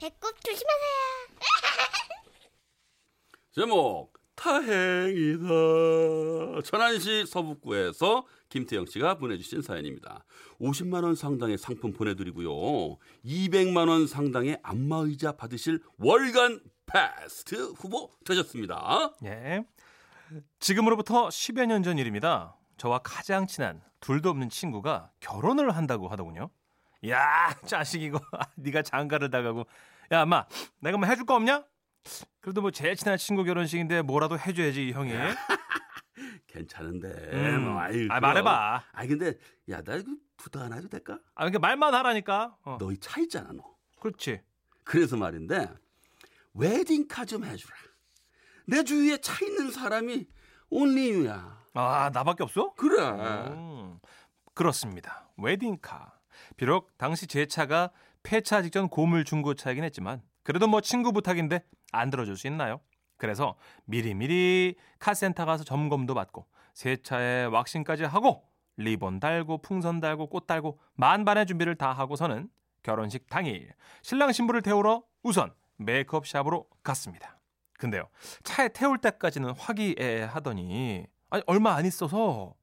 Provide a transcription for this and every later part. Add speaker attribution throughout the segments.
Speaker 1: 배꼽 조심하세요.
Speaker 2: 제목 타행이다. 천안시 서북구에서 김태영 씨가 보내주신 사연입니다. 50만 원 상당의 상품 보내드리고요. 200만 원 상당의 안마의자 받으실 월간 패스트 후보 되셨습니다.
Speaker 3: 예. 지금으로부터 10여 년 전 일입니다. 저와 가장 친한 둘도 없는 친구가 결혼을 한다고 하더군요. 야, 자식 이거 네가 장가를 나가고 야, 엄마, 내가 뭐 해줄 거 없냐? 그래도 뭐 제일 친한 친구 결혼식인데 뭐라도 해줘야지 형이.
Speaker 2: 괜찮은데.
Speaker 3: 음.
Speaker 2: 뭐, 아유,
Speaker 3: 아. 말해봐.
Speaker 2: 아니 근데 야 나 이거 부탁 하나 해도 될까?
Speaker 3: 아, 그러니까 말만 하라니까. 어,
Speaker 2: 너이차 있잖아 너.
Speaker 3: 그렇지.
Speaker 2: 그래서 말인데 웨딩카 좀 해주라. 내 주위에 차 있는 사람이 온리유야.
Speaker 3: 아, 나밖에 없어?
Speaker 2: 그래.
Speaker 3: 음, 그렇습니다. 웨딩카. 비록 당시 제 차가 폐차 직전 고물 중고차이긴 했지만 그래도 뭐 친구 부탁인데 안 들어줄 수 있나요? 그래서 미리미리 카센터 가서 점검도 받고 새 차에 왁싱까지 하고 리본 달고 풍선 달고 꽃 달고 만반의 준비를 다 하고서는 결혼식 당일 신랑 신부를 태우러 우선 메이크업 샵으로 갔습니다. 근데요 차에 태울 때까지는 화기애애하더니 아니 얼마 안 있어서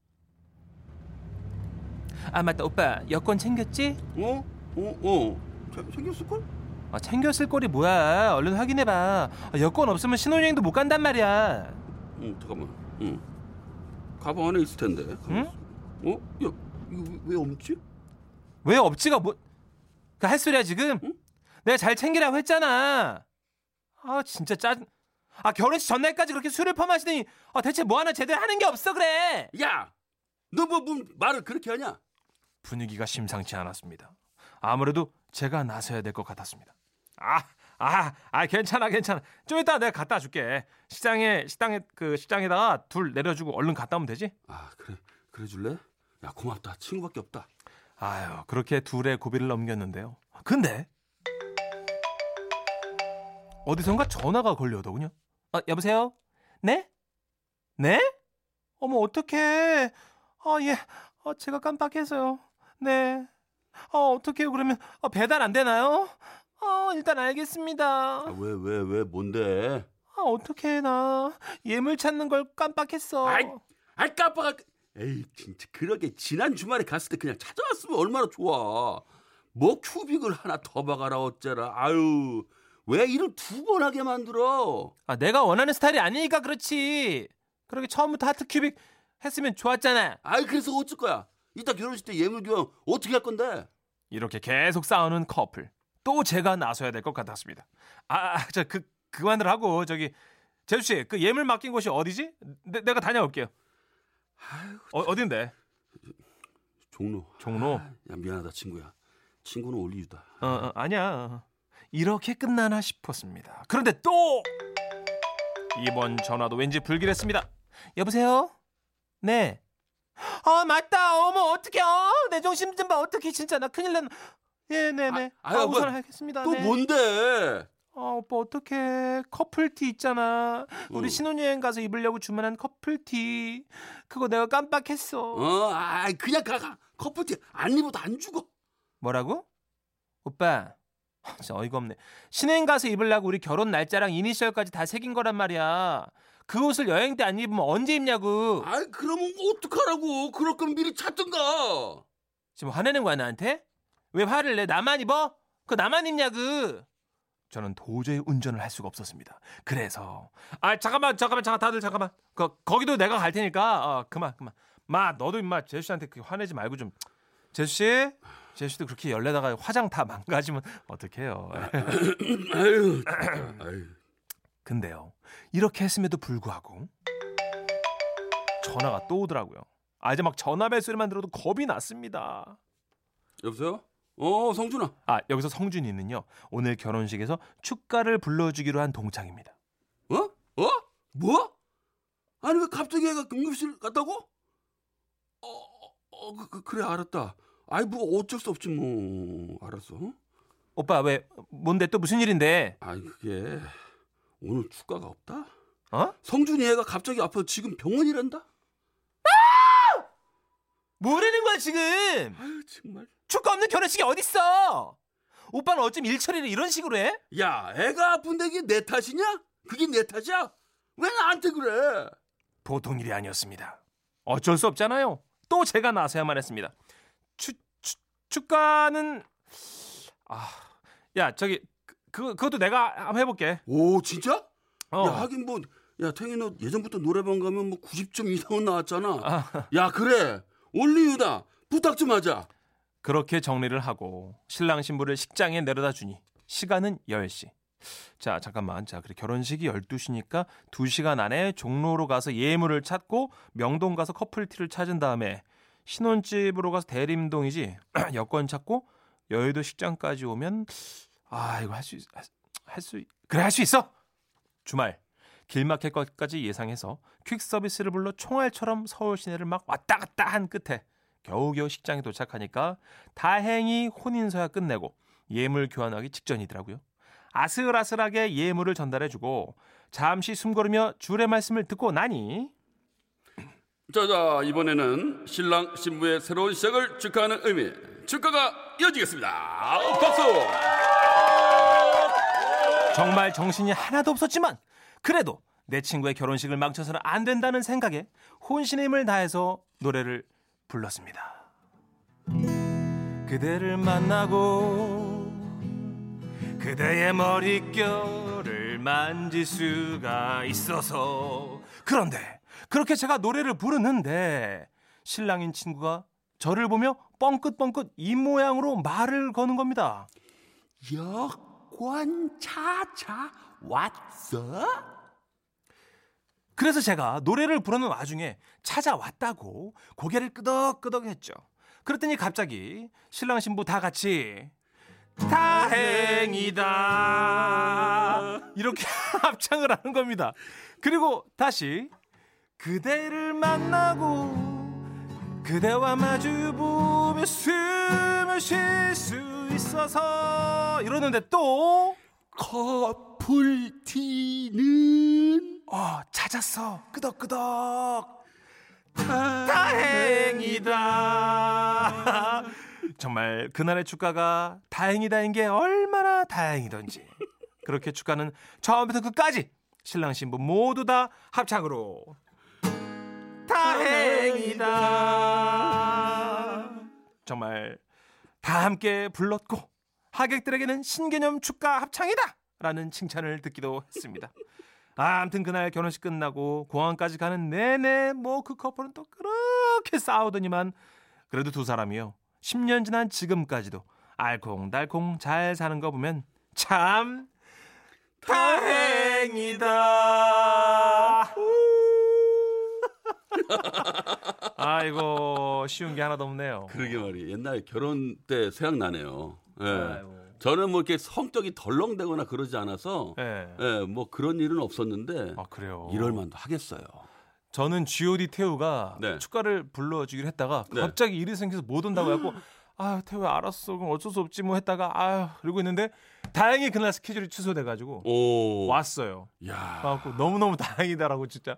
Speaker 3: 아 맞다 오빠 여권 챙겼지?
Speaker 2: 어? 어? 어? 생- 생겼을걸?
Speaker 3: 아 챙겼을 거리 뭐야 얼른 확인해봐 아, 여권 없으면 신혼여행도 못 간단 말이야
Speaker 2: 응 잠깐만. 응. 가방 안에 있을 텐데.
Speaker 3: 응?
Speaker 2: 어? 야 이거 왜- 왜 없지?
Speaker 3: 왜 없지가 뭐 그 할 소리야 지금?
Speaker 2: 응?
Speaker 3: 내가 잘 챙기라고 했잖아 아 진짜 짜증 아 결혼식 전날까지 그렇게 술을 퍼마시더니 아 대체 뭐 하나 제대로 하는 게 없어 그래
Speaker 2: 야, 너 뭐 말을 그렇게 하냐?
Speaker 3: 분위기가 심상치 않았습니다 아무래도 제가 나서야 될 것 같았습니다 아, 아, 아, 괜찮아, 괜찮아. 좀 이따 내가 갖다 줄게. 시장에, 식당에, 그, 시장에다가 둘 내려주고 얼른 갔다 오면 되지?
Speaker 2: 아 그래 그래 줄래? 야 고맙다 친구밖에 없다.
Speaker 3: 아유, 그렇게 둘의 고비를 넘겼는데요. 근데, 어디선가 전화가 걸려오더군요. 아, 여보세요? 네? 네? 어머, 어떡해. 아, 예. 아, 제가 깜빡해서요. 네. 아, 어떡해요, 그러면. 아, 배달 안 되나요? 아, 일단 알겠습니다.
Speaker 2: 아 왜 왜 왜 뭔데?
Speaker 3: 아, 어떡해, 나. 예물 찾는 걸 깜빡했어.
Speaker 2: 아이, 아이 깜빡. 에이 진짜 그러게 지난 주말에 갔을 때 그냥 찾아왔으면 얼마나 좋아. 뭐 큐빅을 하나 더 박아라 어째라. 아유 왜 일을 두 번 하게 만들어?
Speaker 3: 아, 내가 원하는 스타일이 아니니까 그렇지. 그렇게 처음부터 하트 큐빅 했으면 좋았잖아.
Speaker 2: 아이 그래서 어쩔 거야? 이따 결혼식 때 예물 교환 어떻게 할 건데?
Speaker 3: 이렇게 계속 싸우는 커플. 또 제가 나서야 될 것 같았습니다. 아, 저 그 그만들 하고 저기 재수 씨, 그 예물 맡긴 곳이 어디지? 내, 내가 다녀올게요. 어, 어딘데?
Speaker 2: 종로.
Speaker 3: 종로?
Speaker 2: 아, 야 미안하다 친구야. 친구는 올리유다.
Speaker 3: 어, 어, 아니야. 이렇게 끝나나 싶었습니다. 그런데 또 이번 전화도 왠지 불길했습니다. 여보세요? 네. 아 맞다. 어머 어떡해. 어, 내 정신 좀 봐. 어떡해 진짜 나 큰일 났네. 예, 네, 네.
Speaker 2: 아,
Speaker 3: 아,
Speaker 2: 아유,
Speaker 3: 우선
Speaker 2: 뭐,
Speaker 3: 하겠습니다.
Speaker 2: 또
Speaker 3: 네.
Speaker 2: 뭔데?
Speaker 3: 아, 오빠 어떡해. 커플티 있잖아. 우리
Speaker 2: 응.
Speaker 3: 신혼여행 가서 입으려고 주문한 커플티. 그거 내가 깜빡했어.
Speaker 2: 어, 아 그냥 가가 커플티 안 입어도 안 죽어.
Speaker 3: 뭐라고? 오빠. 아, 진짜 어이가 없네. 신행 가서 입으려고 우리 결혼 날짜랑 이니셜까지 다 새긴 거란 말이야. 그 옷을 여행 때 안 입으면 언제 입냐고.
Speaker 2: 아이 그러면 어떡하라고? 그럴 거면 미리 찾든가.
Speaker 3: 지금 화내는 거야 나한테? 왜 화를 내? 나만 입어? 그 나만 입냐고. 저는 도저히 운전을 할 수가 없었습니다. 그래서 아 잠깐만 잠깐만 잠깐 다들 잠깐만. 그 거기도 내가 갈 테니까 어 그만 그만. 마 너도 임마 제수 씨한테 그 화내지 말고 좀 제수 씨 제수 씨도 그렇게 열내다가 화장 다 망가지면 어떡해요.
Speaker 2: 아유, 아유.
Speaker 3: 근데요 이렇게 했음에도 불구하고 전화가 또 오더라고요. 아 이제 막 전화벨 소리만 들어도 겁이 났습니다.
Speaker 2: 여보세요? 어, 성준아.
Speaker 3: 아, 여기서 성준이는요, 오늘 결혼식에서 축가를 불러주기로 한 동창입니다.
Speaker 2: 어? 어? 뭐? 아니 왜 갑자기 애가 응급실 갔다고? 어, 어, 어 그, 그, 그 래 알았다. 아이 뭐 어쩔 수 없지 뭐. 알았어. 어?
Speaker 3: 오빠, 왜, 뭔데 또 무슨 일인데?
Speaker 2: 아이 그게 오늘 축가가 없다.
Speaker 3: 어?
Speaker 2: 성준이 애가 갑자기 아파서 지금 병원이란다.
Speaker 3: 뭐라는 거야, 지금?
Speaker 2: 아유 정말.
Speaker 3: 축가 없는 결혼식이 어딨어? 오빠는 어쩜 일처리를 이런 식으로 해?
Speaker 2: 야, 애가 아픈데 이게 내 탓이냐? 그게 내 탓이야? 왜 나한테 그래?
Speaker 3: 보통 일이 아니었습니다. 어쩔 수 없잖아요. 또 제가 나서야만 했습니다. 추, 추, 축가는 아, 야 저기 그, 그 그것도 내가 한번 해볼게.
Speaker 2: 오, 진짜?
Speaker 3: 어.
Speaker 2: 야, 하긴 뭐, 야, 탱이 너 예전부터 노래방 가면 뭐 90점 이상은 나왔잖아.
Speaker 3: 아,
Speaker 2: 야, 그래. 올리유다. 부탁 좀 하자.
Speaker 3: 그렇게 정리를 하고 신랑 신부를 식장에 내려다 주니 시간은 10시. 자, 잠깐만. 자, 그래 결혼식이 12시니까 2시간 안에 종로로 가서 예물을 찾고 명동 가서 커플티를 찾은 다음에 신혼집으로 가서 대림동이지. 여권 찾고 여의도 식장까지 오면 아, 이거 할수할수 그래 할 수 있어. 주말 길 막힐 것까지 예상해서 퀵 서비스를 불러 총알처럼 서울 시내를 막 왔다 갔다 한 끝에 겨우겨우 식장에 도착하니까 다행히 혼인서야 끝내고 예물 교환하기 직전이더라고요. 아슬아슬하게 예물을 전달해주고 잠시 숨고르며 줄의 말씀을 듣고 나니
Speaker 2: 자, 자, 이번에는 신랑 신부의 새로운 시작을 축하하는 의미 축가가 이어지겠습니다. 박수!
Speaker 3: 정말 정신이 하나도 없었지만 그래도 내 친구의 결혼식을 망쳐서는 안 된다는 생각에 혼신의 힘을 다해서 노래를 불렀습니다. 그대를 만나고 그대의 머릿결을 만질 수가 있어서 그런데 그렇게 제가 노래를 부르는데 신랑인 친구가 저를 보며 뻥긋뻥긋 이 모양으로 말을 거는 겁니다.
Speaker 2: 여 권 차차 왔어?
Speaker 3: 그래서 제가 노래를 부르는 와중에 찾아왔다고 고개를 끄덕끄덕 했죠. 그랬더니 갑자기 신랑 신부 다 같이 다행이다 이렇게 합창을 하는 겁니다. 그리고 다시 그대를 만나고 그대와 마주 보며 숨을 쉴 수 있어서 이러는데 또
Speaker 2: 커플 티는
Speaker 3: 어, 찾았어. 끄덕끄덕. 다행이다. 정말 그날의 축가가 다행이다인 게 얼마나 다행이던지. 그렇게 축가는 처음부터 끝까지 신랑 신부 모두 다 합창으로 다행이다. 정말 다 함께 불렀고 하객들에게는 신개념 축가 합창이다. 라는 칭찬을 듣기도 했습니다. 아, 아무튼 그날 결혼식 끝나고 공항까지 가는 내내 뭐 그 커플은 또 그렇게 싸우더니만 그래도 두 사람이요. 10년 지난 지금까지도 알콩달콩 잘 사는 거 보면 참 다행이다. 아이고 쉬운 게 하나도 없네요.
Speaker 2: 그러게 말이 옛날 결혼 때 생각나네요. 예. 저는 뭐 이렇게 성격이 덜렁대거나 그러지 않아서
Speaker 3: 예.
Speaker 2: 예, 뭐 그런 일은 없었는데
Speaker 3: 아 그래요.
Speaker 2: 이럴 만도 하겠어요.
Speaker 3: 저는 G.O.D 태우가
Speaker 2: 네.
Speaker 3: 축가를 불러주기로 했다가
Speaker 2: 네.
Speaker 3: 갑자기 일이 생겨서 못 온다고 해갖고 아 태우야 알았어 그럼 어쩔 수 없지 뭐 했다가 아 그러고 있는데 다행히 그날 스케줄이 취소돼가지고
Speaker 2: 오.
Speaker 3: 왔어요.
Speaker 2: 야.
Speaker 3: 그래갖고 너무너무 다행이다라고 진짜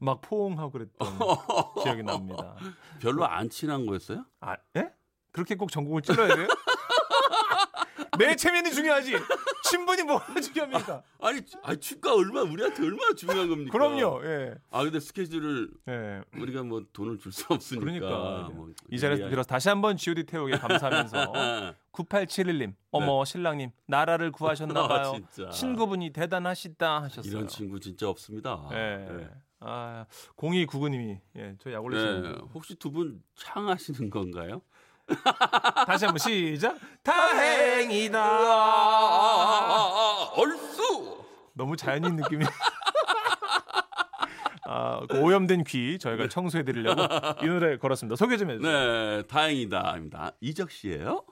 Speaker 3: 막 포옹하고 그랬던 기억이 납니다.
Speaker 2: 별로 안 친한 거였어요?
Speaker 3: 아 예? 그렇게 꼭 전국을 찔러야 돼요? 내 체면이 중요하지. 신분이 뭐가 중요합니까?
Speaker 2: 아 니, 아니 축가 얼마 우리한테 얼마나 중요한 겁니까?
Speaker 3: 그럼요. 예.
Speaker 2: 아 근데 스케줄을
Speaker 3: 예.
Speaker 2: 우리가 뭐 돈을 줄 수 없으니까.
Speaker 3: 그러니까
Speaker 2: 뭐
Speaker 3: 이 자리에서 빌어서 다시 한번 G.O.D 태우게 감사하면서 9871님, 어머 신랑님 나라를 구하셨나 봐요.
Speaker 2: 아.
Speaker 3: 친구분이 대단하시다 하셨어요.
Speaker 2: 이런 친구 진짜 없습니다.
Speaker 3: 예.
Speaker 2: 네.
Speaker 3: 아, 0299님이 예, 저 약올리 씨
Speaker 2: 네. 혹시 두 분 창하시는 건가요?
Speaker 3: 다시 한번 시작.
Speaker 2: 아,
Speaker 3: 다행이다.
Speaker 2: 아, 얼쑤.
Speaker 3: 너무 자연인 느낌이. 아, 그 오염된 귀 저희가 청소해 드리려고 이 노래 걸었습니다. 소개 좀 해주세요.
Speaker 2: 네, 다행이다입니다. 이적 씨예요?